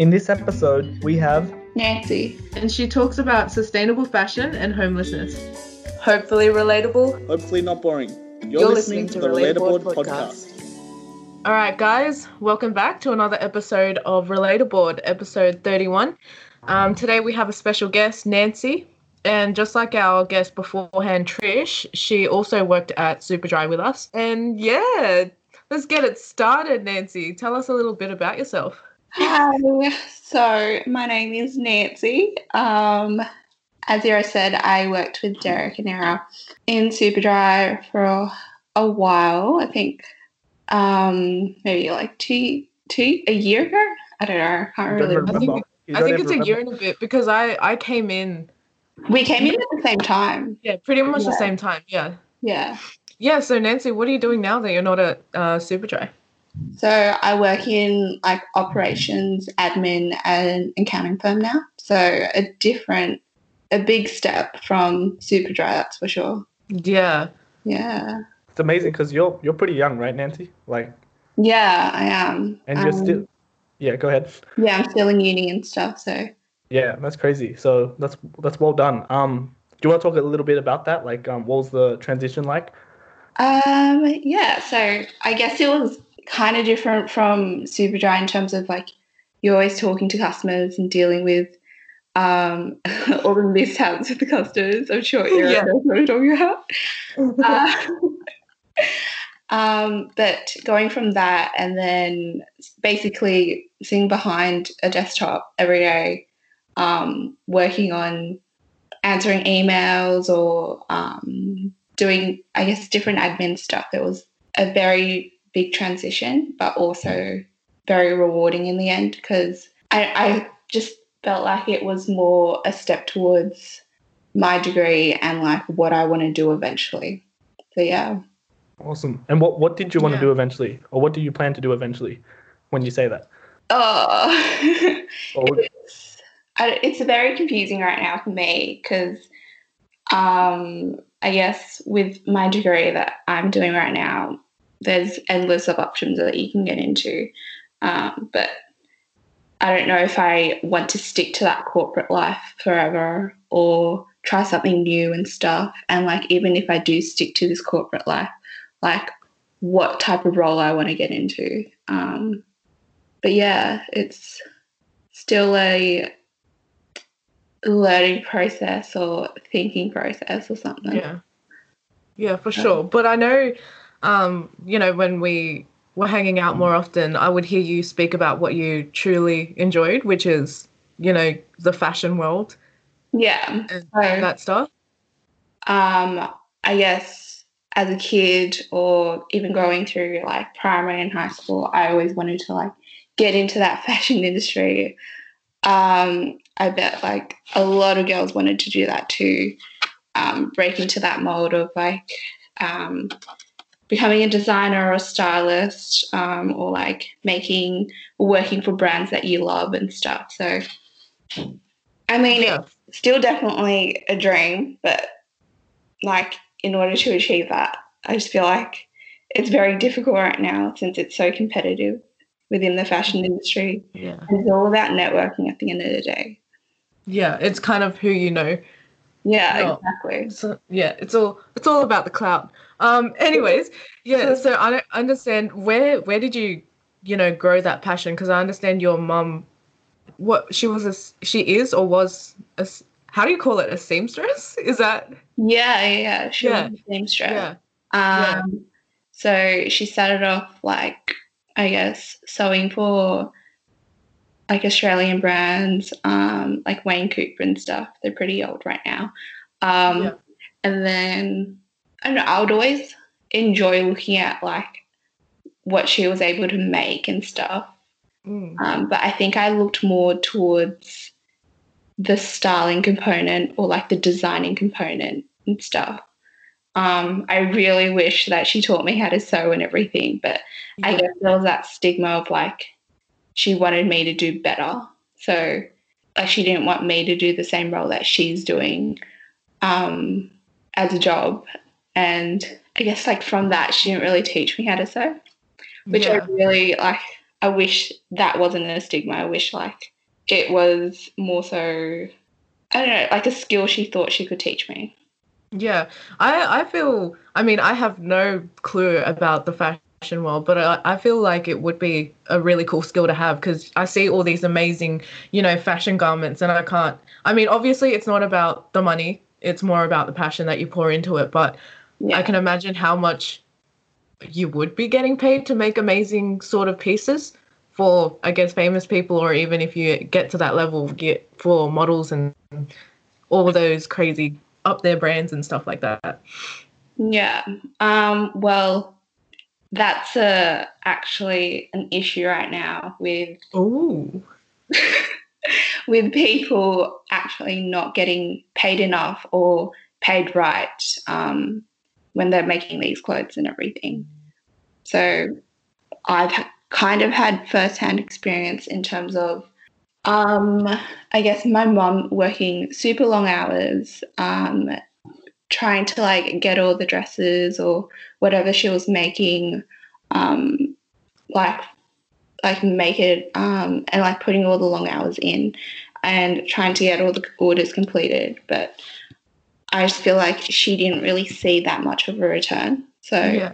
In this episode, we have Nancy. And she talks about sustainable fashion and homelessness. Hopefully relatable. Hopefully Not Boring. You're, You're listening, listening, to, the Relatable podcast. podcast. All right, guys, welcome back to another episode of Relatabored, episode 31. Um, today we have a special guest, Nancy. And just like our guest beforehand, Trish, she also worked at Superdry with us. And yeah, let's get it started, Nancy. Tell us a little bit about yourself. Hi, so my name is Nancy. Um, as Zero said, I worked with Derek and Era in Superdry for a, a while. I think um, maybe like two, two, a year ago. I don't know. I can't really remember. I think, I think it's remember. a year and a bit because I, I came in we came in at the same time. Yeah, pretty much yeah. the same time. Yeah. Yeah. Yeah. So Nancy, what are you doing now that you're not at uh, Superdry? So I work in like operations, admin, and accounting firm now. So a different, a big step from Superdry, that's for sure. Yeah. Yeah. It's amazing because you're you're pretty young, right, Nancy? Like. Yeah, I am. And you're um, still. Yeah, go ahead. Yeah, I'm still in uni and stuff. So. Yeah, that's crazy. So that's that's well done. Um, do you want to talk a little bit about that? Like, um, what was the transition like? Um, yeah. So I guess it was kind of different from Superdry in terms of like you're always talking to customers and dealing with um, all the mishaps with the customers. I'm sure Erin yeah. what I'm talking about. uh, um, but going from that and then basically sitting behind a desktop every day um, working on answering emails or um, doing, I guess, different admin stuff. It was a very big transition, but also very rewarding in the end because I, I just felt like it was more a step towards my degree and like what I want to do eventually. So yeah. Awesome. And what what did you want yeah. to do eventually, or what do you plan to do eventually? When you say that. Oh. it's very confusing right now for me because um, I guess with my degree that I'm doing right now, there's endless of options that you can get into. Um, but I don't know if I want to stick to that corporate life forever or try something new and stuff. And like, even if I do stick to this corporate life, like what type of role I want to get into. Um, but yeah, it's still a learning process or thinking process or something. Yeah. Yeah, for sure. But I know, um, you know, when we were hanging out more often, I would hear you speak about what you truly enjoyed, which is, you know, the fashion world. Yeah. And so, that stuff. Um, I guess as a kid or even going through like primary and high school, I always wanted to like get into that fashion industry. Um, I bet like a lot of girls wanted to do that too, um, break into that mold of like um, becoming a designer or a stylist um, or like making or working for brands that you love and stuff. So, I mean, yeah. it's still definitely a dream, but like in order to achieve that, I just feel like it's very difficult right now since it's so competitive within the fashion industry. Yeah. And it's all about networking at the end of the day. Yeah, it's kind of who you know. Yeah, exactly. So yeah, it's all it's all about the clout. Um anyways, yeah, so I understand where where did you, you know, grow that passion because I understand your mum what she was a she is or was a how do you call it a seamstress? Is that Yeah, yeah, she yeah. was a seamstress. Yeah. Um yeah. so she started off like I guess sewing for like Australian brands, um, like Wayne Cooper and stuff. They're pretty old right now. Um, yeah. And then I don't know. I would always enjoy looking at like what she was able to make and stuff. Mm. Um, but I think I looked more towards the styling component or like the designing component and stuff. Um, I really wish that she taught me how to sew and everything, but yeah. I guess there was that stigma of like she wanted me to do better. So like she didn't want me to do the same role that she's doing um, as a job. And I guess like from that she didn't really teach me how to sew, which yeah. I really like I wish that wasn't a stigma. I wish like it was more so I don't know, like a skill she thought she could teach me. Yeah, I I feel. I mean, I have no clue about the fashion world, but I, I feel like it would be a really cool skill to have because I see all these amazing, you know, fashion garments, and I can't. I mean, obviously, it's not about the money; it's more about the passion that you pour into it. But yeah. I can imagine how much you would be getting paid to make amazing sort of pieces for, I guess, famous people, or even if you get to that level, get for models and all those crazy up their brands and stuff like that? Yeah. Um, well, that's a, actually an issue right now with with people actually not getting paid enough or paid right um, when they're making these clothes and everything. So I've kind of had firsthand experience in terms of um, I guess my mom working super long hours, um, trying to like get all the dresses or whatever she was making, um, like like make it um, and like putting all the long hours in and trying to get all the orders completed. But I just feel like she didn't really see that much of a return. So yeah.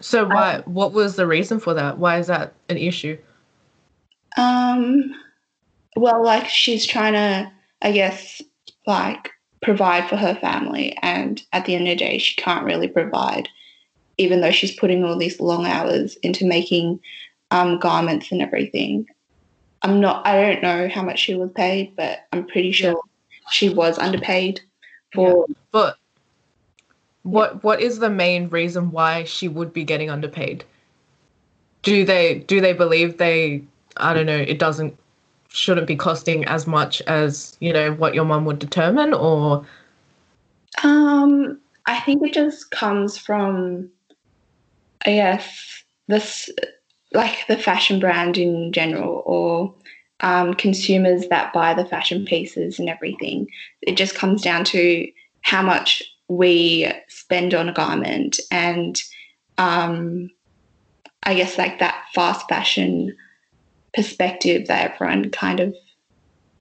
So why? what was the reason for that? Why is that an issue? Um well, like she's trying to, I guess, like provide for her family, and at the end of the day, she can't really provide, even though she's putting all these long hours into making um, garments and everything. I'm not. I don't know how much she was paid, but I'm pretty sure yeah. she was underpaid for. Yeah. But what what is the main reason why she would be getting underpaid? Do they do they believe they? I don't know. It doesn't shouldn't be costing as much as you know what your mum would determine or? Um i think it just comes from i guess this like the fashion brand in general or um, consumers that buy the fashion pieces and everything. It just comes down to how much we spend on a garment and um, i guess like that fast fashion perspective that everyone kind of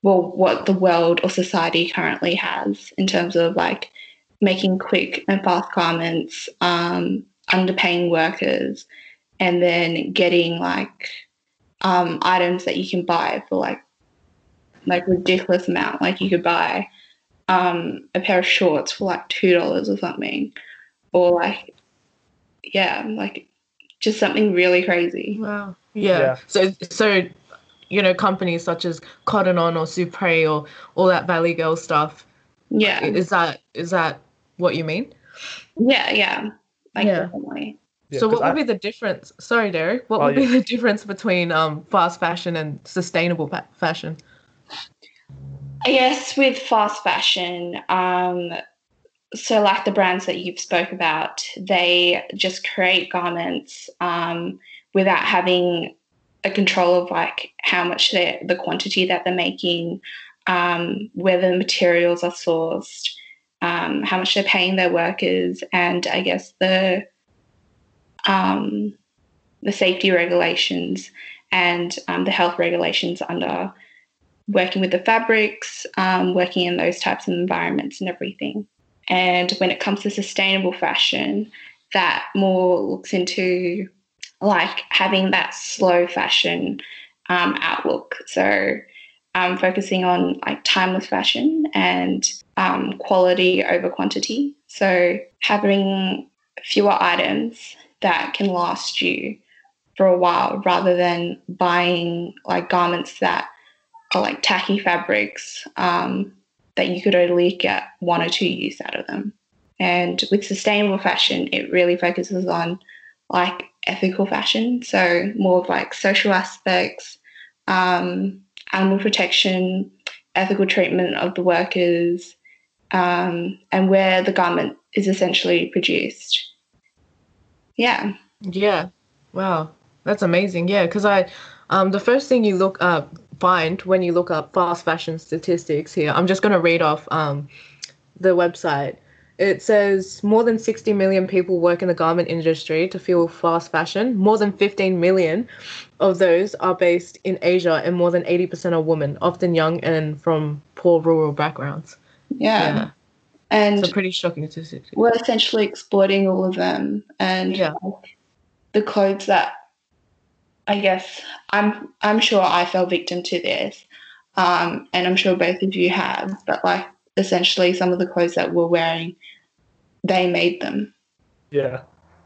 well what the world or society currently has in terms of like making quick and fast garments um, underpaying workers and then getting like um, items that you can buy for like like ridiculous amount. Like you could buy um, a pair of shorts for like two dollars or something. Or like yeah like just something really crazy. Wow yeah. yeah. So so you know companies such as Cotton On or Supre or all that Valley Girl stuff. Yeah. Is that is that what you mean? Yeah, yeah. Like yeah. definitely. Yeah, so what would I, be the difference? Sorry, Derek. What would oh, yeah. be the difference between um, fast fashion and sustainable pa- fashion? I guess with fast fashion, um, so like the brands that you've spoke about, they just create garments um, without having a control of like how much they the quantity that they're making, um, where the materials are sourced, um, how much they're paying their workers, and I guess the um, the safety regulations and um, the health regulations under working with the fabrics, um, working in those types of environments and everything. And when it comes to sustainable fashion, that more looks into like having that slow fashion um, outlook. So um, focusing on like timeless fashion and um, quality over quantity. So having fewer items that can last you for a while rather than buying like garments that are like tacky fabrics um, that you could only get one or two use out of them. And with sustainable fashion, it really focuses on like ethical fashion. So more of like social aspects, um, animal protection, ethical treatment of the workers, um, and where the garment is essentially produced. Yeah. Yeah. Wow. That's amazing. Yeah, because I, um, the first thing you look up find when you look up fast fashion statistics here, I'm just gonna read off um, the website it says more than 60 million people work in the garment industry to fuel fast fashion. More than 15 million of those are based in Asia, and more than 80% are women, often young and from poor rural backgrounds. Yeah. yeah. And it's a pretty shocking statistic. We're essentially exploiting all of them. And yeah. the clothes that I guess I'm I'm sure I fell victim to this. Um, and I'm sure both of you have, but like essentially some of the clothes that we're wearing, they made them. Yeah.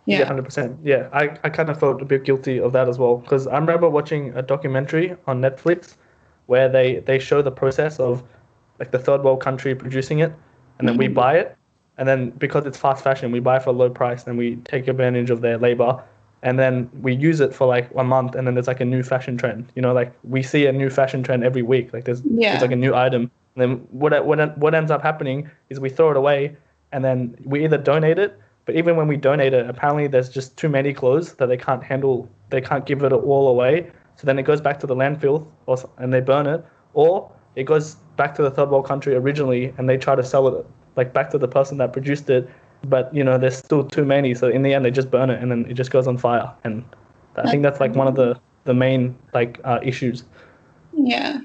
Yeah, hundred percent. Yeah, I, I kind of felt a bit guilty of that as well because I remember watching a documentary on Netflix where they they show the process of like the third world country producing it, and then mm-hmm. we buy it, and then because it's fast fashion, we buy for a low price, and we take advantage of their labor, and then we use it for like a month, and then there's like a new fashion trend. You know, like we see a new fashion trend every week. Like there's yeah. there's like a new item, and then what what what ends up happening is we throw it away, and then we either donate it, but even when we donate it, apparently there's just too many clothes that they can't handle. They can't give it all away, so then it goes back to the landfill, or and they burn it, or it goes back to the third world country originally, and they try to sell it like back to the person that produced it, but you know there's still too many, so in the end they just burn it, and then it just goes on fire, and I think that's like one of the the main like uh, issues. Yeah.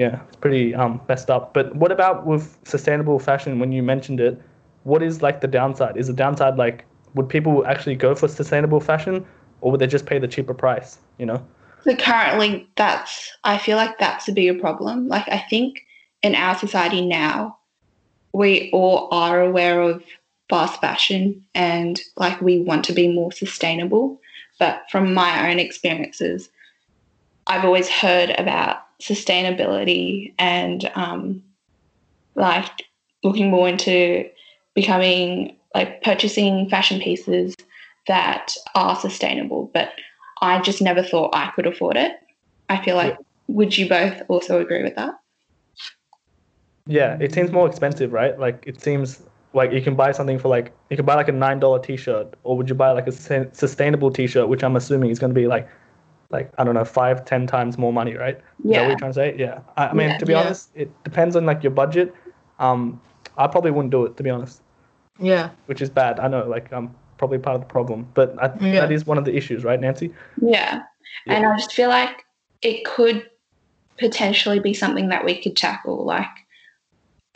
Yeah, it's pretty um, messed up. But what about with sustainable fashion? When you mentioned it, what is like the downside? Is the downside like would people actually go for sustainable fashion, or would they just pay the cheaper price? You know. So currently, that's I feel like that's a bigger problem. Like I think in our society now, we all are aware of fast fashion and like we want to be more sustainable. But from my own experiences, I've always heard about sustainability and um, like looking more into becoming like purchasing fashion pieces that are sustainable. But I just never thought I could afford it. I feel like, yeah. would you both also agree with that? Yeah, it seems more expensive, right? Like it seems like you can buy something for like you can buy like a nine dollar t-shirt, or would you buy like a sustainable t-shirt, which I'm assuming is going to be like like I don't know five ten times more money, right? Yeah. Is that what you're trying to say? Yeah. I, I mean, yeah, to be yeah. honest, it depends on like your budget. Um, I probably wouldn't do it to be honest. Yeah. Which is bad. I know. Like I'm probably part of the problem, but I, yeah. that is one of the issues, right, Nancy? Yeah. yeah. And I just feel like it could potentially be something that we could tackle. Like,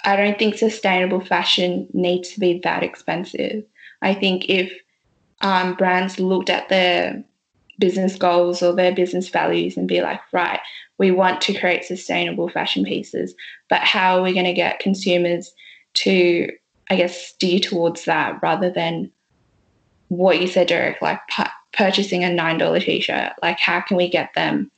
I don't think sustainable fashion needs to be that expensive. I think if um, brands looked at their business goals or their business values and be like, right, we want to create sustainable fashion pieces, but how are we going to get consumers to, I guess, steer towards that rather than what you said, Derek, like pu- purchasing a $9 t shirt? Like, how can we get them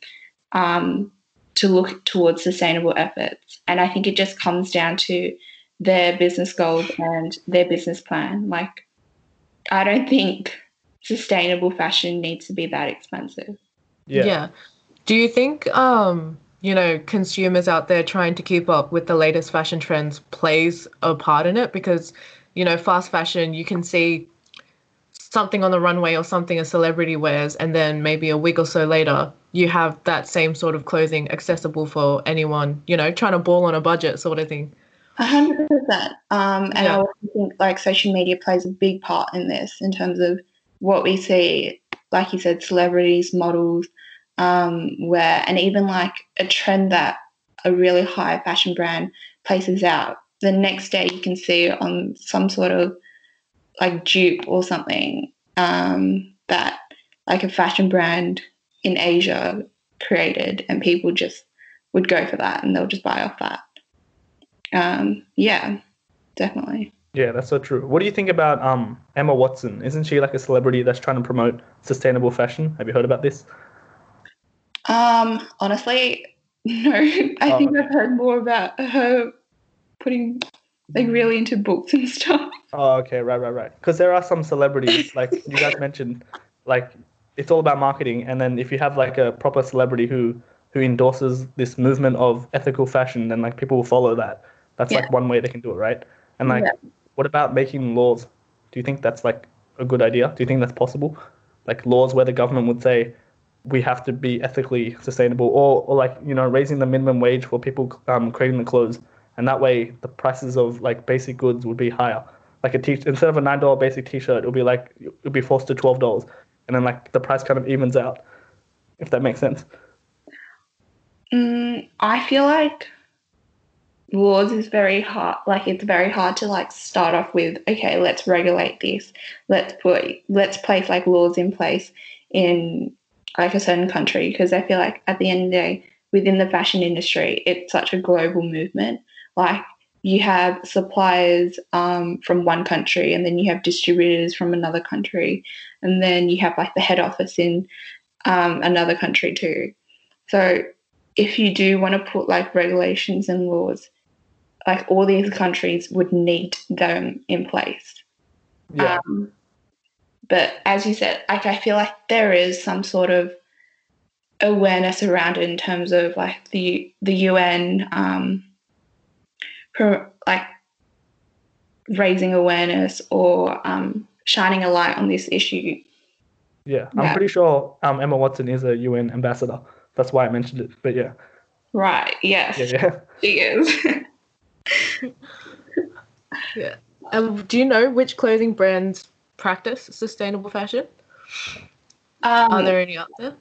um, to look towards sustainable efforts? And I think it just comes down to their business goals and their business plan. Like, I don't think sustainable fashion needs to be that expensive. Yeah. Yeah. Do you think um you know consumers out there trying to keep up with the latest fashion trends plays a part in it because you know fast fashion you can see something on the runway or something a celebrity wears and then maybe a week or so later you have that same sort of clothing accessible for anyone you know trying to ball on a budget sort of thing a hundred percent um and yeah. i think like social media plays a big part in this in terms of what we see, like you said, celebrities, models, um, where, and even like a trend that a really high fashion brand places out, the next day you can see on some sort of like dupe or something um, that like a fashion brand in Asia created, and people just would go for that and they'll just buy off that. Um, yeah, definitely. Yeah, that's so true. What do you think about um, Emma Watson? Isn't she like a celebrity that's trying to promote sustainable fashion? Have you heard about this? Um, honestly, no. I oh, think okay. I've heard more about her putting like really into books and stuff. Oh, okay, right, right, right. Because there are some celebrities, like you guys mentioned, like it's all about marketing, and then if you have like a proper celebrity who who endorses this movement of ethical fashion, then like people will follow that. That's yeah. like one way they can do it, right? And like yeah. What about making laws? Do you think that's like a good idea? Do you think that's possible? Like laws where the government would say we have to be ethically sustainable, or, or like you know raising the minimum wage for people um, creating the clothes, and that way the prices of like basic goods would be higher. like a t instead of a nine dollar basic t-shirt, it'll be like it'll be forced to twelve dollars, and then like the price kind of evens out, if that makes sense. Mm, I feel like laws is very hard like it's very hard to like start off with okay let's regulate this. Let's put let's place like laws in place in like a certain country because i feel like at the end of the day within the fashion industry it's such a global movement. Like you have suppliers um, from one country and then you have distributors from another country and then you have like the head office in um, another country too. So if you do want to put like regulations and laws like all these countries would need them in place. Yeah. Um, but as you said, like I feel like there is some sort of awareness around it in terms of like the the UN um, pro, like raising awareness or um, shining a light on this issue. Yeah, I'm yeah. pretty sure um, Emma Watson is a UN ambassador. That's why I mentioned it. But yeah. Right. Yes. Yeah. yeah. She is. yeah. Um, do you know which clothing brands practice sustainable fashion? Um, Are there any out there?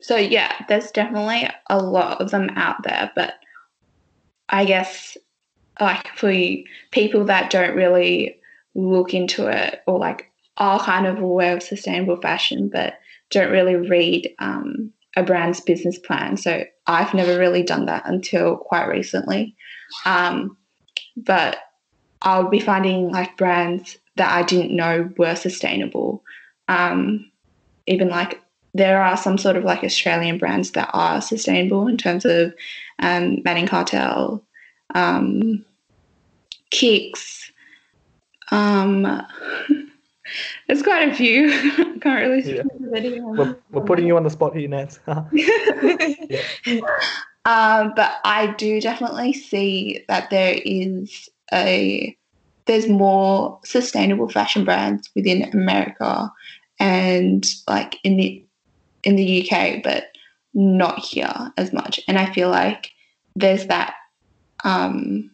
So yeah, there's definitely a lot of them out there, but I guess like for people that don't really look into it or like are kind of aware of sustainable fashion but don't really read um, a brand's business plan. So I've never really done that until quite recently. Um, but I'll be finding like brands that I didn't know were sustainable. Um, even like there are some sort of like Australian brands that are sustainable in terms of um, Manning Cartel, um, Kicks. Um, there's quite a few. I can't really yeah. We're, we're putting you on the spot here, Nance. yeah. Um, but I do definitely see that there is a there's more sustainable fashion brands within America and like in the in the UK, but not here as much. And I feel like there's that um,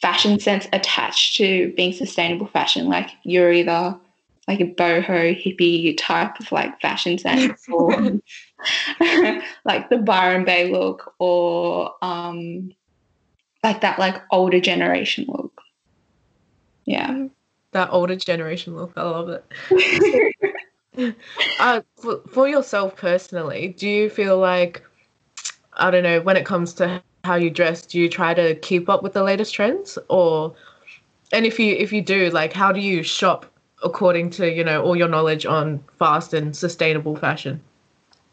fashion sense attached to being sustainable fashion. Like you're either like a boho hippie type of like fashion sense or like the Byron Bay look or um like that like older generation look. Yeah. That older generation look. I love it. uh, for, for yourself personally, do you feel like I don't know, when it comes to how you dress, do you try to keep up with the latest trends or and if you if you do, like how do you shop according to you know all your knowledge on fast and sustainable fashion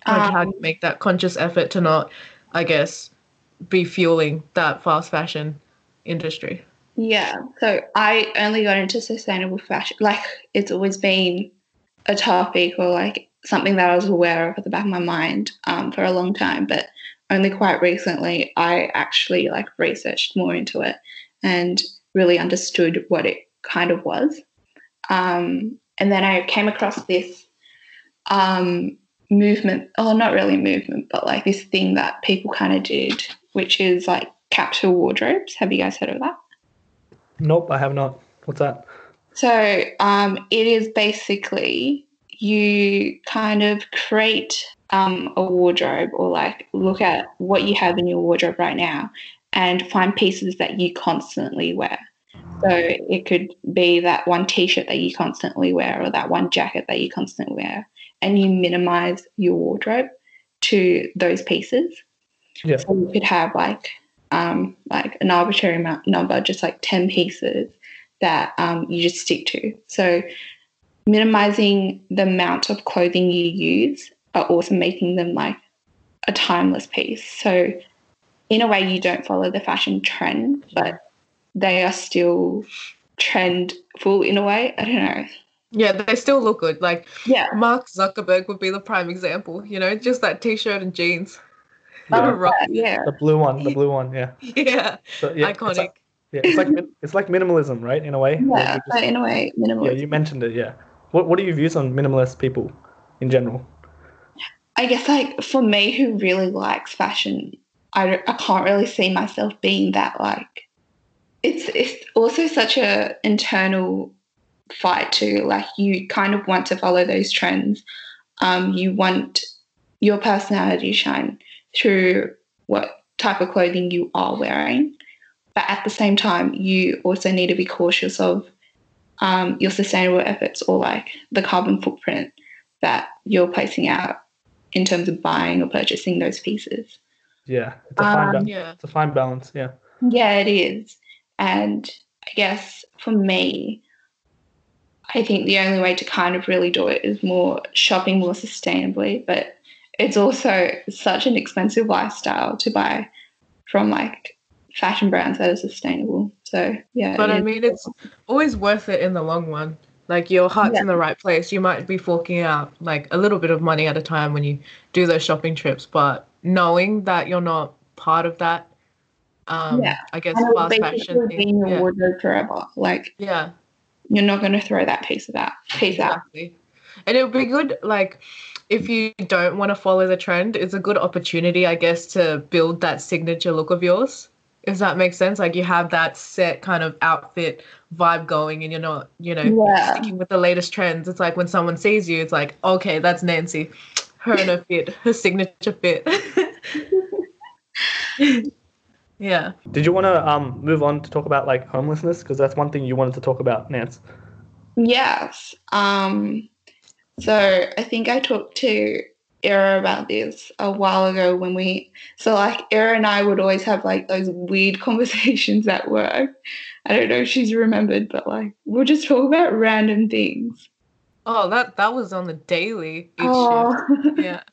um, how do you make that conscious effort to not i guess be fueling that fast fashion industry. Yeah so i only got into sustainable fashion like it's always been a topic or like something that i was aware of at the back of my mind um, for a long time but only quite recently i actually like researched more into it and really understood what it kind of was. Um, and then I came across this um, movement, oh, not really movement, but like this thing that people kind of did, which is like capsule wardrobes. Have you guys heard of that? Nope, I have not. What's that? So um, it is basically you kind of create um, a wardrobe or like look at what you have in your wardrobe right now and find pieces that you constantly wear. So it could be that one t-shirt that you constantly wear or that one jacket that you constantly wear and you minimize your wardrobe to those pieces. Yeah. So you could have like um, like an arbitrary amount number, just like 10 pieces that um, you just stick to. So minimizing the amount of clothing you use are also making them like a timeless piece. So in a way you don't follow the fashion trend, but they are still trendful in a way. I don't know. Yeah, they still look good. Like yeah. Mark Zuckerberg would be the prime example, you know, just that t shirt and jeans. Oh, yeah. yeah. The blue one, the blue one, yeah. Yeah. So, yeah Iconic. It's like, yeah, it's like it's like minimalism, right? In a way. Yeah, just, in a way, minimalism. Yeah, you mentioned it. Yeah. What What are your views on minimalist people in general? I guess like for me, who really likes fashion, I I can't really see myself being that like it's it's also such a internal fight to. Like you kind of want to follow those trends. Um, you want your personality shine through what type of clothing you are wearing. But at the same time, you also need to be cautious of um, your sustainable efforts or like the carbon footprint that you're placing out in terms of buying or purchasing those pieces. Yeah, it's a fine, um, ba- yeah. It's a fine balance. Yeah. Yeah, it is. And I guess for me, I think the only way to kind of really do it is more shopping more sustainably, but it's also such an expensive lifestyle to buy from like fashion brands that are sustainable. So yeah. But I mean, it's always worth it in the long run. Like your heart's yeah. in the right place. You might be forking out like a little bit of money at a time when you do those shopping trips, but knowing that you're not part of that, um, yeah. I guess fast fashion your yeah. wardrobe forever. Like yeah, you're not going to throw that piece of that piece exactly. out. And it would be good, like if you don't want to follow the trend, it's a good opportunity, I guess, to build that signature look of yours. If that makes sense, like you have that set kind of outfit vibe going, and you're not, you know, yeah. sticking with the latest trends. It's like when someone sees you, it's like, okay, that's Nancy, her and her fit, her signature fit. yeah. Did you want to um move on to talk about like homelessness because that's one thing you wanted to talk about, Nance? Yes. Um. So I think I talked to Era about this a while ago when we so like Era and I would always have like those weird conversations at work. I don't know if she's remembered, but like we'll just talk about random things. Oh, that that was on the daily. oh. Yeah.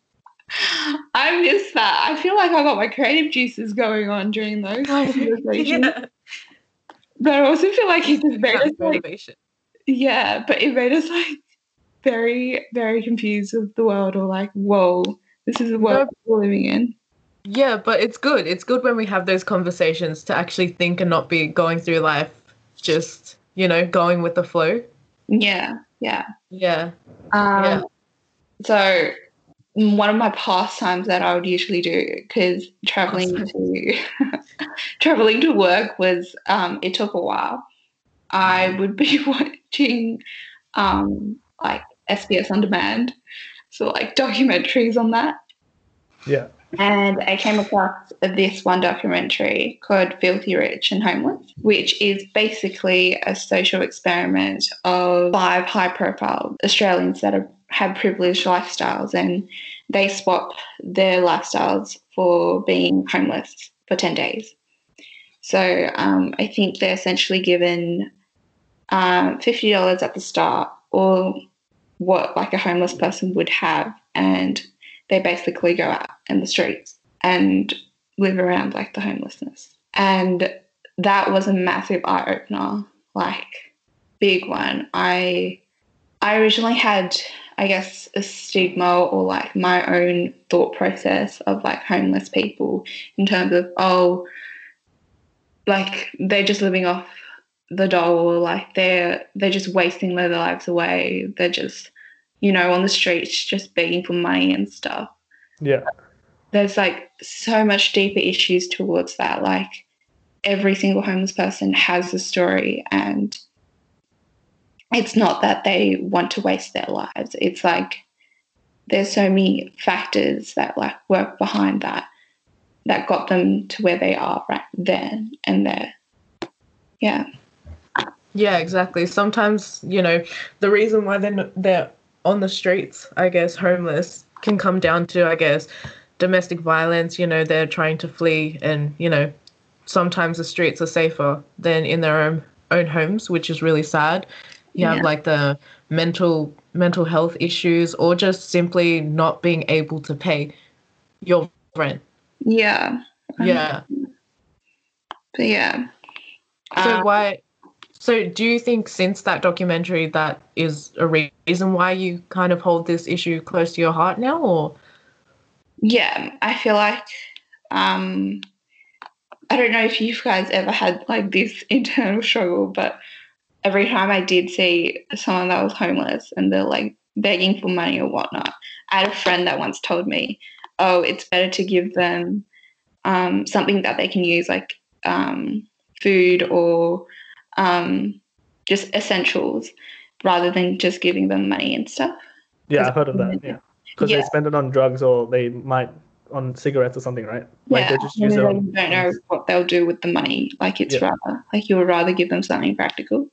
I miss that. I feel like I got my creative juices going on during those conversations. yeah. But I also feel like it just made us motivation. Like, yeah, but it made us like very, very confused with the world or like, whoa, this is the world no, we're living in. Yeah, but it's good. It's good when we have those conversations to actually think and not be going through life just, you know, going with the flow. Yeah, yeah. Yeah. Um, yeah. So one of my pastimes that I would usually do because traveling to traveling to work was um, it took a while. I would be watching um, like SBS on demand. So like documentaries on that. Yeah. And I came across this one documentary called Filthy Rich and Homeless, which is basically a social experiment of five high profile Australians that have, have privileged lifestyles and they swap their lifestyles for being homeless for 10 days. So um, I think they're essentially given um, $50 at the start or what like a homeless person would have and they basically go out in the streets and live around like the homelessness and that was a massive eye opener like big one i i originally had i guess a stigma or like my own thought process of like homeless people in terms of oh like they're just living off the dole like they're they're just wasting their lives away. They're just you know on the streets just begging for money and stuff. Yeah. There's like so much deeper issues towards that. Like every single homeless person has a story and it's not that they want to waste their lives it's like there's so many factors that like work behind that that got them to where they are right then and there yeah yeah, exactly. Sometimes, you know, the reason why they're, they're on the streets, I guess, homeless, can come down to, I guess, domestic violence. You know, they're trying to flee, and, you know, sometimes the streets are safer than in their own, own homes, which is really sad. You yeah. have like the mental mental health issues or just simply not being able to pay your rent. Yeah. Yeah. But yeah. So um, why so, do you think since that documentary that is a reason why you kind of hold this issue close to your heart now, or? Yeah, I feel like um, I don't know if you guys ever had like this internal struggle, but every time I did see someone that was homeless and they're like begging for money or whatnot, I had a friend that once told me, "Oh, it's better to give them um, something that they can use, like um, food or." um, just essentials rather than just giving them money and stuff. Yeah, I've heard of that. Yeah, because yeah. they spend it on drugs or they might on cigarettes or something, right? Like yeah, they just use it don't know what they'll do with the money. Like it's yeah. rather like you would rather give them something practical.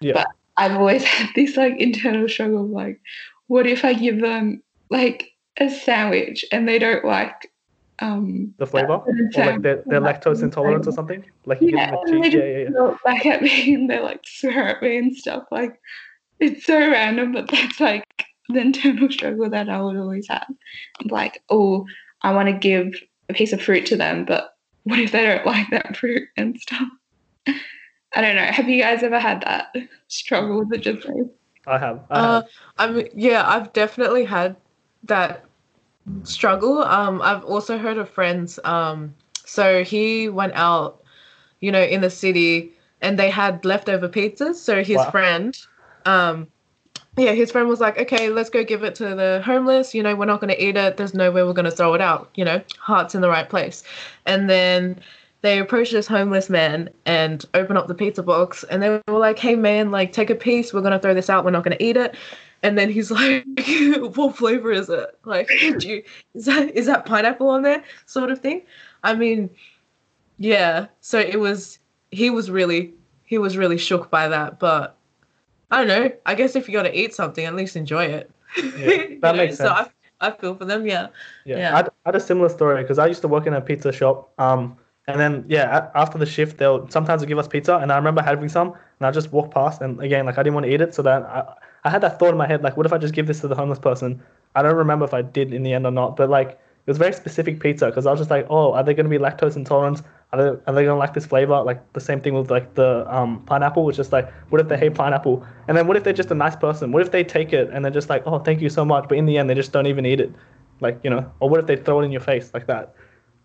Yeah. But I've always had this like internal struggle of like, what if I give them like a sandwich and they don't like um the flavor or like they're, they're lactose intolerant or something like you yeah, give them a cheese. yeah, yeah, yeah. look back at me and they like swear at me and stuff like it's so random but that's like the internal struggle that I would always have like oh I want to give a piece of fruit to them but what if they don't like that fruit and stuff I don't know have you guys ever had that struggle with it just I have I uh, have uh, I mean yeah I've definitely had that struggle. Um, I've also heard of friends. Um, so he went out, you know, in the city, and they had leftover pizzas. So his wow. friend, um, yeah, his friend was like, okay, let's go give it to the homeless. You know, we're not going to eat it. There's no way we're going to throw it out. You know, heart's in the right place. And then they approached this homeless man and opened up the pizza box and they were like, hey man, like take a piece. We're going to throw this out. We're not going to eat it. And then he's like, "What flavor is it? Like, do you, is that is that pineapple on there?" Sort of thing. I mean, yeah. So it was. He was really he was really shook by that, but I don't know. I guess if you got to eat something, at least enjoy it. Yeah, that makes sense. So I, I feel for them. Yeah. Yeah. yeah. I, had, I had a similar story because I used to work in a pizza shop. Um, and then yeah, after the shift, they'll sometimes they'll give us pizza, and I remember having some, and I just walked past, and again, like I didn't want to eat it, so then I, I had that thought in my head, like, what if I just give this to the homeless person? I don't remember if I did in the end or not, but like, it was very specific pizza because I was just like, oh, are they going to be lactose intolerant? Are they, are they going to like this flavor? Like the same thing with like the um, pineapple was just like, what if they hate pineapple? And then what if they're just a nice person? What if they take it and they're just like, oh, thank you so much, but in the end they just don't even eat it, like you know? Or what if they throw it in your face like that?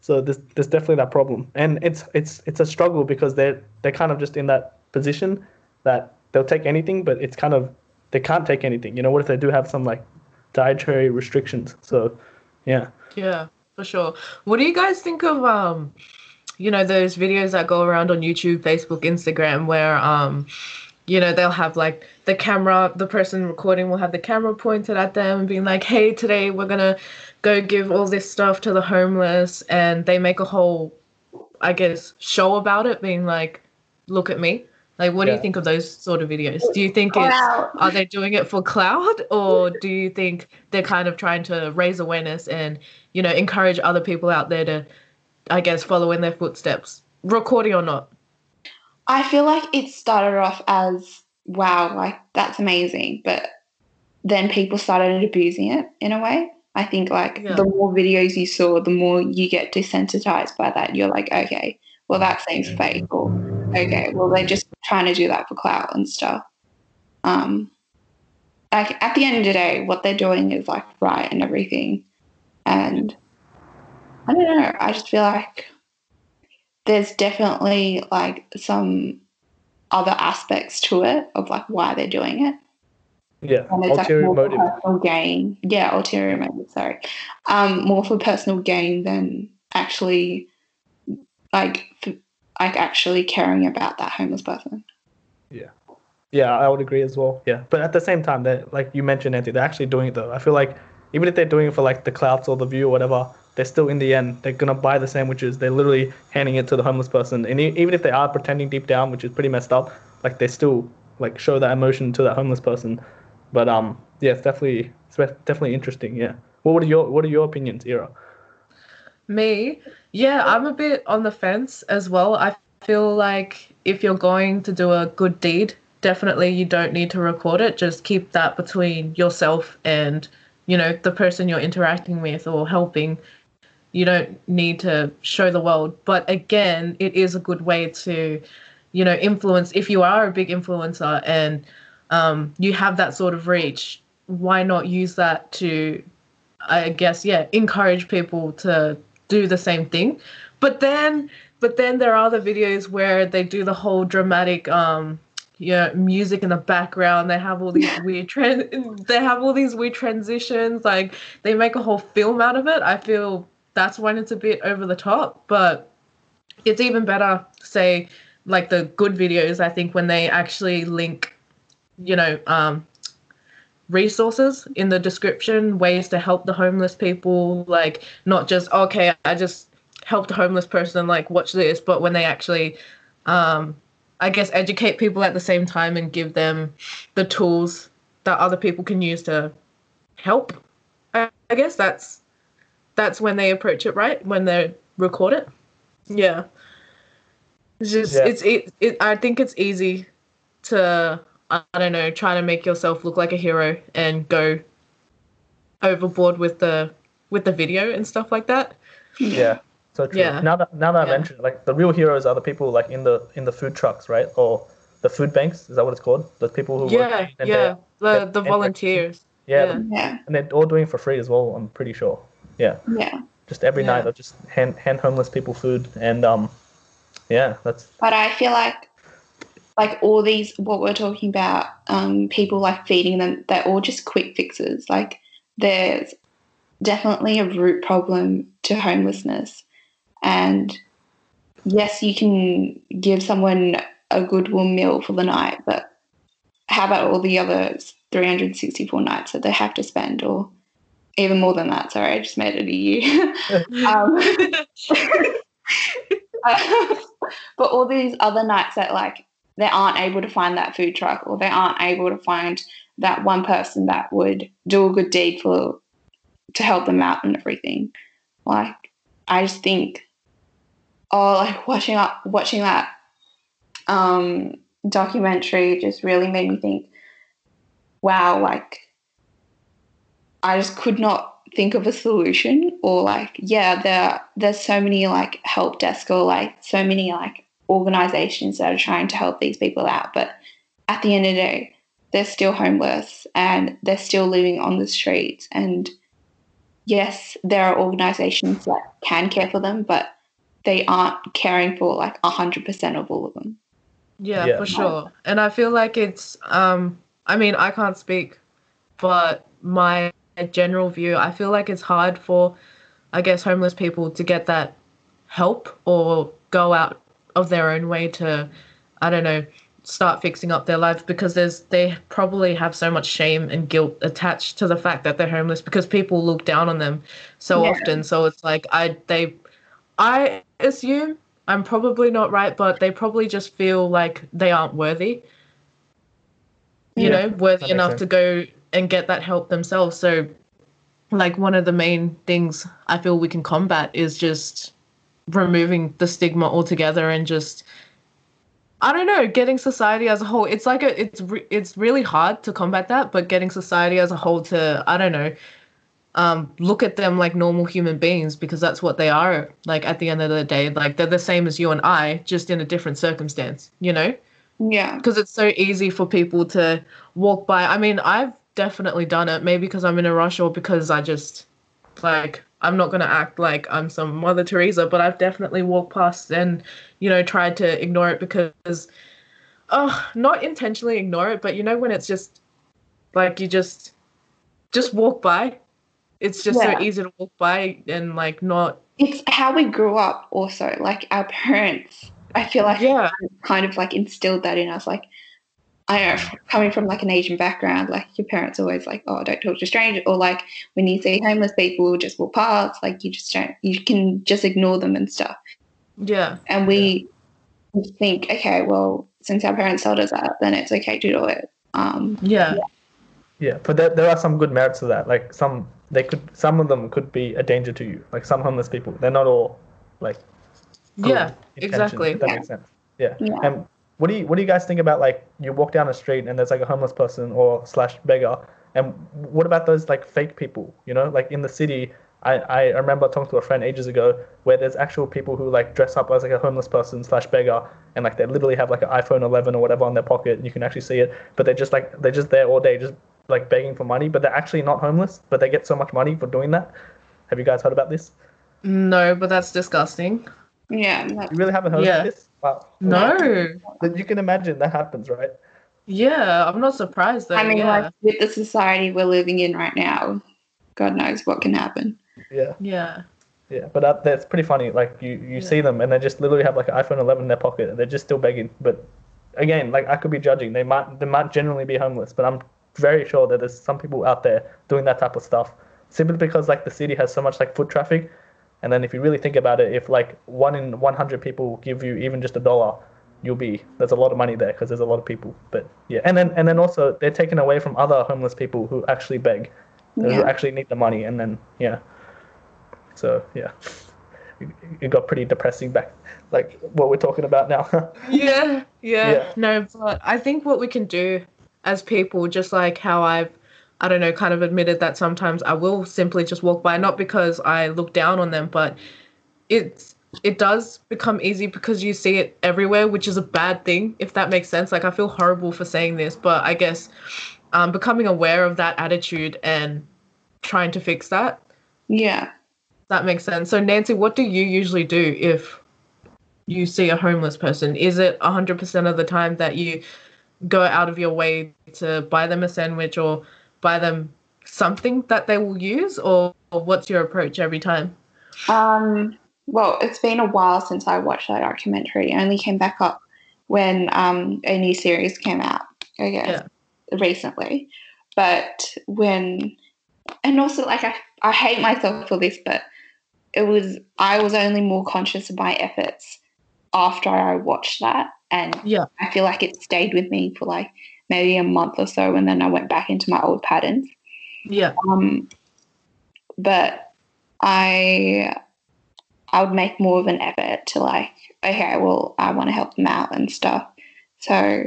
So there's there's definitely that problem, and it's it's it's a struggle because they're they're kind of just in that position that they'll take anything, but it's kind of they can't take anything. You know, what if they do have some like dietary restrictions? So, yeah. Yeah, for sure. What do you guys think of um, you know, those videos that go around on YouTube, Facebook, Instagram, where um, you know, they'll have like the camera, the person recording will have the camera pointed at them being like, "Hey, today we're gonna go give all this stuff to the homeless," and they make a whole, I guess, show about it, being like, "Look at me." Like, what yeah. do you think of those sort of videos? Do you think it's are they doing it for cloud, or do you think they're kind of trying to raise awareness and you know encourage other people out there to, I guess, follow in their footsteps, recording or not? I feel like it started off as wow, like that's amazing, but then people started abusing it in a way. I think like yeah. the more videos you saw, the more you get desensitized by that. You're like, okay, well that seems fake, or okay, well they're just trying to do that for clout and stuff. Um, like at the end of the day, what they're doing is like right and everything, and I don't know. I just feel like there's definitely like some other aspects to it of like why they're doing it. Yeah, and it's ulterior like more motive. Personal gain. Yeah, ulterior motive. Sorry, um, more for personal gain than actually like like actually caring about that homeless person. Yeah. Yeah, I would agree as well. Yeah. But at the same time that like you mentioned Nancy, they're actually doing it though. I feel like even if they're doing it for like the clouts or the view or whatever, they're still in the end they're gonna buy the sandwiches. They're literally handing it to the homeless person, and even if they are pretending deep down, which is pretty messed up, like they still like show that emotion to that homeless person. But um, yeah, it's definitely it's definitely interesting. Yeah. What are your What are your opinions, Ira? Me, yeah, I'm a bit on the fence as well. I feel like if you're going to do a good deed, definitely you don't need to record it. Just keep that between yourself and, you know, the person you're interacting with or helping. You don't need to show the world. But again, it is a good way to, you know, influence. If you are a big influencer and um, you have that sort of reach, why not use that to, I guess, yeah, encourage people to do the same thing. But then but then there are other videos where they do the whole dramatic um yeah, music in the background. They have all these weird trans they have all these weird transitions. Like they make a whole film out of it. I feel that's when it's a bit over the top, but it's even better, say, like the good videos. I think when they actually link, you know, um, resources in the description, ways to help the homeless people, like not just okay, I just helped a homeless person, like watch this, but when they actually, um, I guess, educate people at the same time and give them the tools that other people can use to help. I, I guess that's that's when they approach it, right? When they record it. Yeah. It's just yeah. it's it, it I think it's easy to I don't know, try to make yourself look like a hero and go overboard with the with the video and stuff like that. Yeah. So true. Yeah. Now that now that yeah. I mentioned like the real heroes are the people like in the in the food trucks, right? Or the food banks, is that what it's called? Those people who Yeah, yeah. the the volunteers. Yeah. yeah. And they're all doing it for free as well, I'm pretty sure. Yeah. Yeah. Just every yeah. night they'll just hand hand homeless people food and um yeah, that's But I feel like like all these what we're talking about um, people like feeding them they're all just quick fixes. Like there's definitely a root problem to homelessness. And yes you can give someone a good warm meal for the night but how about all the other 364 nights that they have to spend? Or even more than that sorry i just made it a you um, uh, but all these other nights that like they aren't able to find that food truck or they aren't able to find that one person that would do a good deed for to help them out and everything. Like I just think oh like watching up watching that um documentary just really made me think wow like I just could not think of a solution or like yeah there there's so many like help desk or like so many like organizations that are trying to help these people out. But at the end of the day, they're still homeless and they're still living on the streets. And yes, there are organizations that can care for them, but they aren't caring for like 100% of all of them. Yeah, yeah, for sure. And I feel like it's, um, I mean, I can't speak, but my general view, I feel like it's hard for, I guess, homeless people to get that help or go out of their own way to, I don't know, start fixing up their lives because there's they probably have so much shame and guilt attached to the fact that they're homeless because people look down on them so yeah. often. So it's like I they I assume I'm probably not right, but they probably just feel like they aren't worthy. You yeah, know, worthy enough to go and get that help themselves. So like one of the main things I feel we can combat is just removing the stigma altogether and just I don't know, getting society as a whole. It's like a, it's re- it's really hard to combat that, but getting society as a whole to I don't know, um, look at them like normal human beings because that's what they are. Like at the end of the day, like they're the same as you and I, just in a different circumstance. You know? Yeah. Because it's so easy for people to walk by. I mean, I've definitely done it. Maybe because I'm in a rush or because I just like I'm not going to act like I'm some Mother Teresa, but I've definitely walked past and, you know, tried to ignore it because, oh, not intentionally ignore it, but you know, when it's just like you just, just walk by. It's just yeah. so easy to walk by and like not. It's how we grew up also. Like our parents, I feel like yeah. kind of like instilled that in us. Like, I know, coming from like an Asian background, like your parents always like, oh, don't talk to strangers, or like when you see homeless people just walk past, like you just don't, you can just ignore them and stuff. Yeah. And we yeah. think, okay, well, since our parents told us that, then it's okay to do it. Um, yeah. yeah. Yeah, but there, there are some good merits to that. Like some, they could, some of them could be a danger to you. Like some homeless people, they're not all like. Yeah, exactly. That yeah. makes sense. Yeah. yeah. And what do you what do you guys think about like you walk down the street and there's like a homeless person or slash beggar and what about those like fake people you know? Like in the city I, I remember talking to a friend ages ago where there's actual people who like dress up as like a homeless person slash beggar and like they literally have like an iPhone 11 or whatever on their pocket and you can actually see it but they're just like they're just there all day just like begging for money but they're actually not homeless but they get so much money for doing that. Have you guys heard about this? No but that's disgusting. Yeah you really haven't heard yeah. of this Wow. No. Then you can imagine that happens, right? Yeah, I'm not surprised though. I mean, yeah. like with the society we're living in right now, God knows what can happen. Yeah. Yeah. Yeah, but that, that's pretty funny. Like you, you yeah. see them and they just literally have like an iPhone 11 in their pocket and they're just still begging. But again, like I could be judging. They might they might genuinely be homeless, but I'm very sure that there's some people out there doing that type of stuff simply because like the city has so much like foot traffic. And then if you really think about it, if like one in 100 people give you even just a dollar, you'll be there's a lot of money there because there's a lot of people. But yeah, and then and then also they're taken away from other homeless people who actually beg, yeah. who actually need the money, and then yeah. So yeah, it got pretty depressing back, like what we're talking about now. yeah, yeah, yeah. No, but I think what we can do as people, just like how I've I don't know, kind of admitted that sometimes I will simply just walk by, not because I look down on them, but it's it does become easy because you see it everywhere, which is a bad thing, if that makes sense. Like I feel horrible for saying this, but I guess um, becoming aware of that attitude and trying to fix that. Yeah. That makes sense. So Nancy, what do you usually do if you see a homeless person? Is it 100% of the time that you go out of your way to buy them a sandwich or buy them something that they will use, or, or what's your approach every time? Um, well, it's been a while since I watched that documentary. It only came back up when um, a new series came out, I guess, yeah. recently. But when, and also like I, I hate myself for this, but it was I was only more conscious of my efforts after I watched that, and yeah, I feel like it stayed with me for like maybe a month or so, and then I went back into my old patterns. Yeah. Um, but I I would make more of an effort to like, okay, well, I want to help them out and stuff. So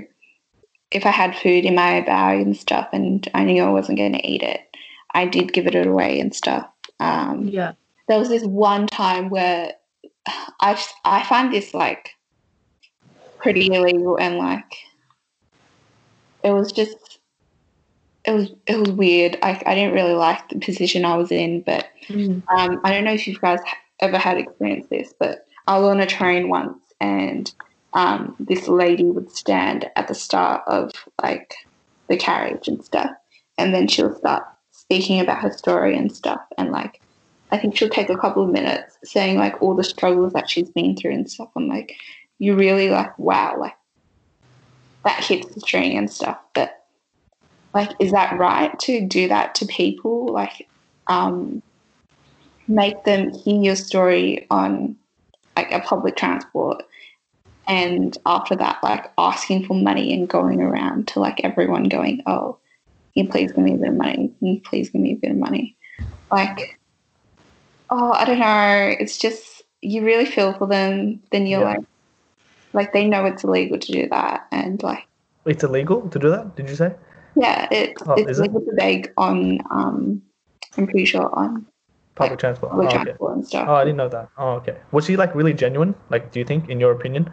if I had food in my bag and stuff, and I knew I wasn't going to eat it, I did give it away and stuff. Um, yeah. There was this one time where I I find this like pretty illegal and like it was just it was it was weird. I I didn't really like the position I was in, but mm. um, I don't know if you guys ever had experienced this, but I was on a train once and um, this lady would stand at the start of like the carriage and stuff, and then she'll start speaking about her story and stuff, and like I think she'll take a couple of minutes saying like all the struggles that she's been through and stuff. I'm like, you really like wow, like that hits the string and stuff. But like, is that right to do that to people? Like, um, make them hear your story on like a public transport and after that like asking for money and going around to like everyone going oh can you please give me a bit of money can you please give me a bit of money like oh i don't know it's just you really feel for them then you're yeah. like like they know it's illegal to do that and like it's illegal to do that did you say yeah it, oh, it's illegal it? to beg on um i'm pretty sure on Public like, transport. Public oh, transport okay. and stuff. Oh, I didn't know that. Oh, okay. Was she like really genuine? Like, do you think, in your opinion?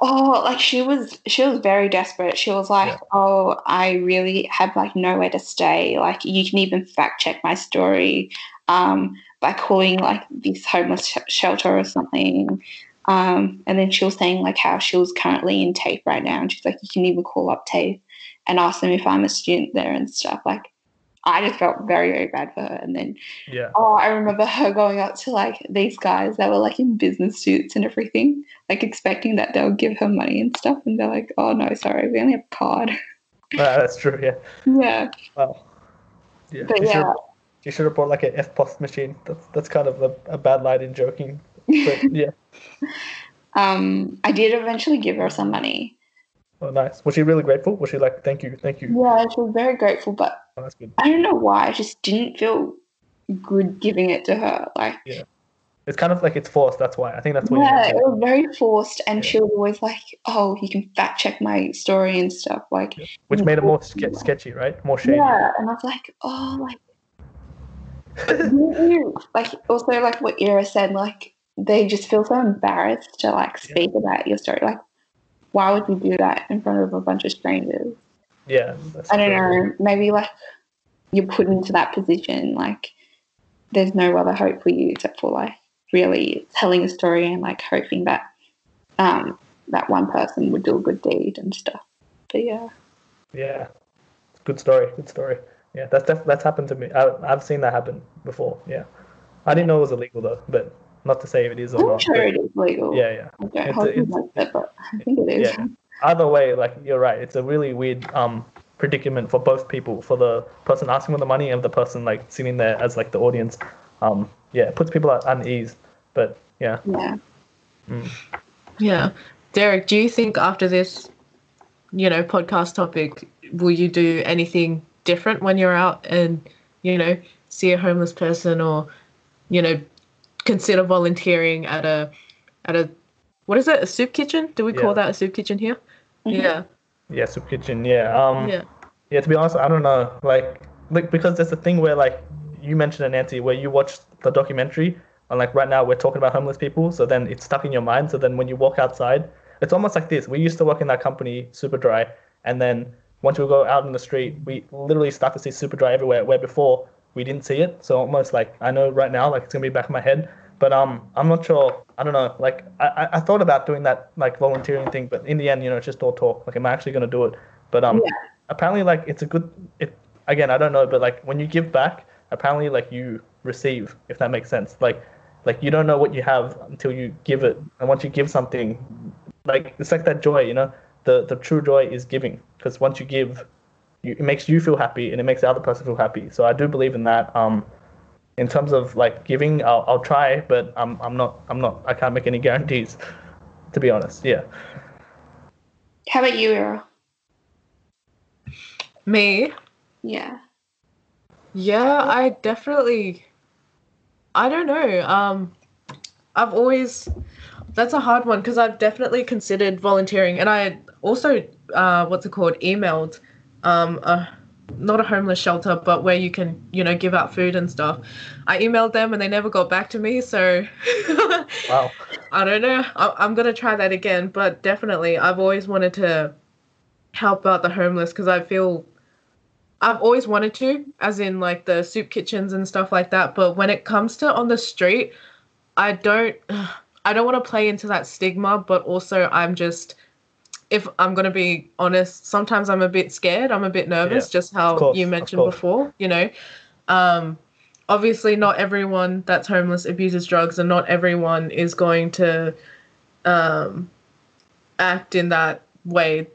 Oh, like she was. She was very desperate. She was like, yeah. "Oh, I really have like nowhere to stay. Like, you can even fact check my story um, by calling like this homeless sh- shelter or something." Um, and then she was saying like how she was currently in TAFE right now, and she's like, "You can even call up TAFE and ask them if I'm a student there and stuff." Like, I just felt very, very bad for her. And then, yeah. Oh, I remember her going up to like these guys that were like in business suits and everything, like expecting that they'll give her money and stuff. And they're like, oh, no, sorry, we only have a card. that's true, yeah. Yeah. Wow. Yeah. But you, yeah. Should, you should have bought like an EFTPOS machine. That's, that's kind of a, a bad line in joking. But yeah. um, I did eventually give her some money. Oh, nice. Was she really grateful? Was she like, thank you, thank you? Yeah, she was very grateful, but oh, that's good. I don't know why. I just didn't feel good giving it to her. Like, yeah. It's kind of like it's forced. That's why I think that's why. Yeah, it was very forced, and yeah. she was always like, "Oh, you can fact check my story and stuff." Like, yeah. which made it more ske- sketchy, right? More shady. Yeah, and I was like, "Oh, like, like also like what Ira said, like they just feel so embarrassed to like speak yeah. about your story. Like, why would you do that in front of a bunch of strangers? Yeah. I don't know. Maybe like you're put into that position, like there's no other hope for you except for like really telling a story and like hoping that um, that one person would do a good deed and stuff. But yeah. Yeah. Good story. Good story. Yeah, that's def- that's happened to me. I, I've seen that happen before. Yeah. I didn't know it was illegal though, but not to say if it is or I'm not. sure but, it is legal. Yeah, yeah. I don't hold it's, like that, but I think it is. Yeah. Either way, like you're right. It's a really weird um predicament for both people, for the person asking for the money and the person like sitting there as like the audience. Um, yeah, it puts people at unease. But yeah. Yeah. Mm. Yeah. Derek, do you think after this, you know, podcast topic, will you do anything different when you're out and, you know, see a homeless person or, you know, consider volunteering at a at a what is it, a soup kitchen? Do we Yeah. call that a soup kitchen here? Mhm. Yeah. Yeah, soup kitchen. Yeah. Um. Yeah. Yeah, to be honest, I don't know. Like, like because there's a thing where like you mentioned it, Nancy, where you watch the documentary, and like right now we're talking about homeless people, so then it's stuck in your mind. So then when you walk outside, it's almost like this. We used to work in that company, Superdry, and then once we go out in the street, we literally start to see Superdry everywhere. Where before we didn't see it. So almost like I know right now, like it's gonna be back in my head. But um, I'm not sure. I don't know. Like I, I- thought about doing that like volunteering thing, but in the end, you know, it's just all talk. Like, am I actually gonna do it? But um, Yeah. apparently like it's a good it again i don't know but like when you give back apparently like you receive if that makes sense like like you don't know what you have until you give it and once you give something like it's like that joy you know the the true joy is giving because once you give it makes you feel happy and it makes the other person feel happy so i do believe in that um in terms of like giving i'll, I'll try but i'm i'm not i'm not i can't make any guarantees to be honest yeah How about you, Era? Me? Yeah. Yeah, I definitely I don't know. Um I've always that's a hard one because I've definitely considered volunteering and I also uh what's it called emailed um a not a homeless shelter but where you can you know give out food and stuff. I emailed them and they never got back to me so wow I don't know. I- I'm gonna try that again, but definitely, I've always wanted to help out the homeless because I feel I've always wanted to, as in like the soup kitchens and stuff like that. But when it comes to on the street, I don't, I don't want to play into that stigma. But also, I'm just, if I'm gonna be honest, sometimes I'm a bit scared. I'm a bit nervous, Yeah, just how course, you mentioned before. You know, um, obviously not everyone that's homeless abuses drugs and not everyone is going to um, act in that way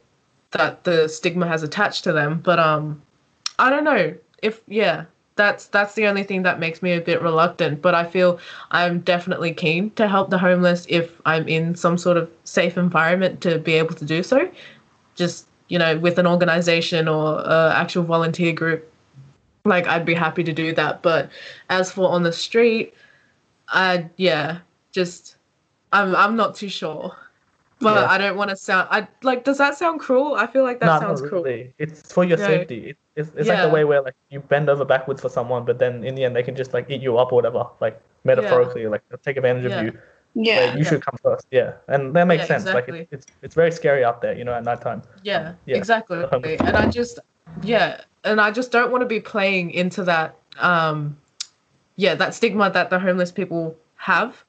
that the stigma has attached to them but um i don't know if yeah that's that's the only thing that makes me a bit reluctant but i feel i'm definitely keen to help the homeless if i'm in some sort of safe environment to be able to do so just you know with an organization or a actual volunteer group like I'd be happy to do that. But as for on the street, I yeah, just I'm I'm not too sure. But Yeah. I don't want to sound I like does that sound cruel? I feel like that no, sounds not cruel. really. It's for your No. safety. It, it's it's like the way where like you bend over backwards for someone, but then in the end they can just like eat you up or whatever, like metaphorically, like take advantage Yeah. of you. Yeah. Where you should come first. Yeah, and that makes Yeah, sense. Like it, it's it's very scary out there, you know, at nighttime. Yeah, Yeah, exactly. And I just yeah, and I just don't want to be playing into that um yeah, that stigma that the homeless people have.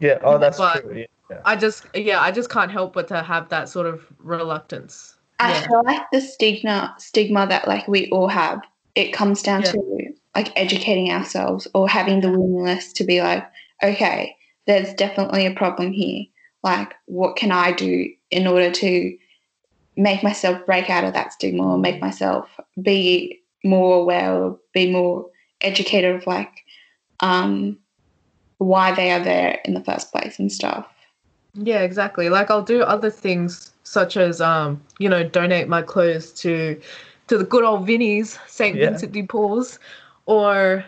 Yeah. Oh, that's But- true. Yeah. I just yeah, I just can't help but to have that sort of reluctance. I Yeah. feel like the stigma stigma that like we all have, it comes down Yeah. to like educating ourselves or having the willingness to be like, okay, there's definitely a problem here. Like, what can I do in order to make myself break out of that stigma or make myself be more aware or be more educated of like um why they are there in the first place and stuff. Yeah, exactly. Like I'll do other things such as um, you know, donate my clothes to to the good old Vinnies, St. Yeah. Vincent de Paul's, or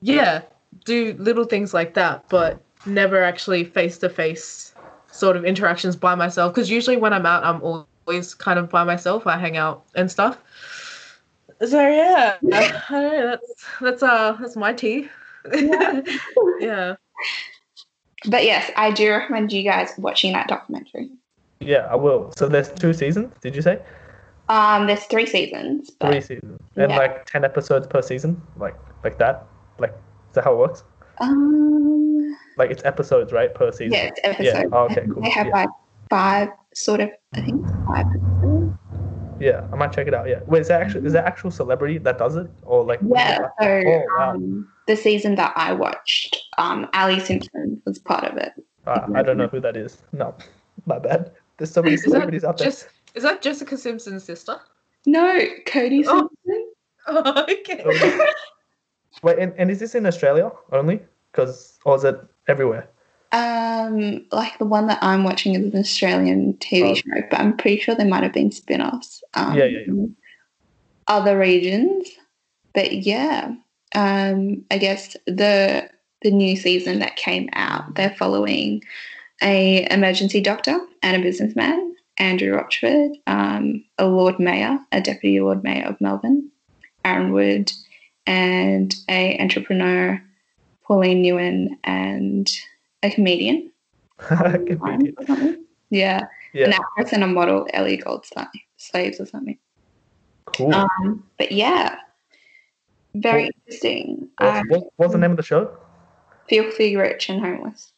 yeah, do little things like that, but never actually face to face sort of interactions by myself. Because usually when I'm out, I'm always kind of by myself. I hang out and stuff. So yeah, I don't know, that's that's uh that's my tea. yeah. But yes, I do recommend you guys watching that documentary. Yeah, I will. So there's two seasons. Did you say Um, there's three seasons. But three seasons and yeah. like ten episodes per season, like like that? Like is that how it works? Um, Like it's episodes, right, per season? yeah, it's episodes. Oh, okay, cool. They have Yeah. like five, sort of. I think five. Episodes. Yeah, I might check it out. Yeah. Wait, is that actually is that actual celebrity that does it, or like? Yeah. So oh, wow. um, the season that I watched, um, Alli Simpson was part of it. Uh, I don't know who that is. No, my bad. There's so many celebrities out there. Just, is that Jessica Simpson's sister? No, Cody oh. Simpson. Oh, okay. Wait, and, and is this in Australia only? Because or is it everywhere? Um, like the one that I'm watching is an Australian TV oh. show, but I'm pretty sure there might have been spin-offs. Um, yeah, yeah, yeah. Other regions, but yeah, um, I guess the the new season that came out, they're following a emergency doctor and a businessman, Andrew Rochford, um, a Lord Mayor, a Deputy Lord Mayor of Melbourne, Arron Wood, and a entrepreneur, Pauline Nguyen, and a comedian. a comedian. Yeah. yeah. An actress and a model, Ellie Gold Slaves or something. Cool. Um, but yeah, very cool. interesting. What's, um, what's the name of the show? Filthy Rich and Homeless.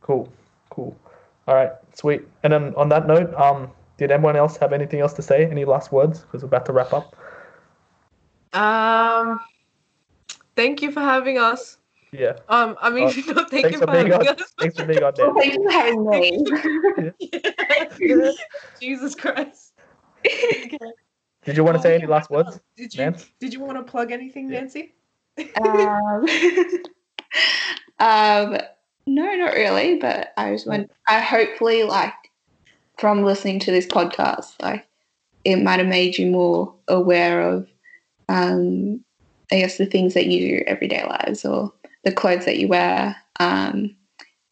Cool, cool. All right, sweet. And then on that note, um, did anyone else have anything else to say? Any last words? Because we're about to wrap up. Um, thank you for having us. Yeah. Um, I mean, uh, no, thank you for, for having on, us. Thanks for being on there. thank you for having me. yeah. Jesus Christ. Okay. Did you want to say any last words? Did you Nance? Did you want to plug anything, Nancy? um, um, no, not really. But I just want. I hopefully like from listening to this podcast, like it might have made you more aware of, um, I guess the things that you do everyday lives or the clothes that you wear, um,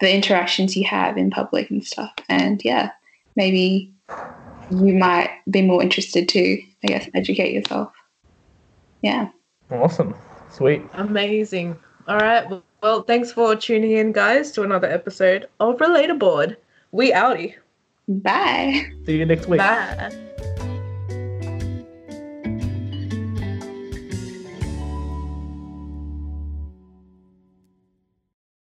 the interactions you have in public and stuff. And yeah, maybe you might be more interested to, I guess, educate yourself. Yeah. Awesome. Sweet. Amazing. All right. Well, thanks for tuning in, guys, to another episode of Relatabored. We outie. Bye. See you next week. Bye.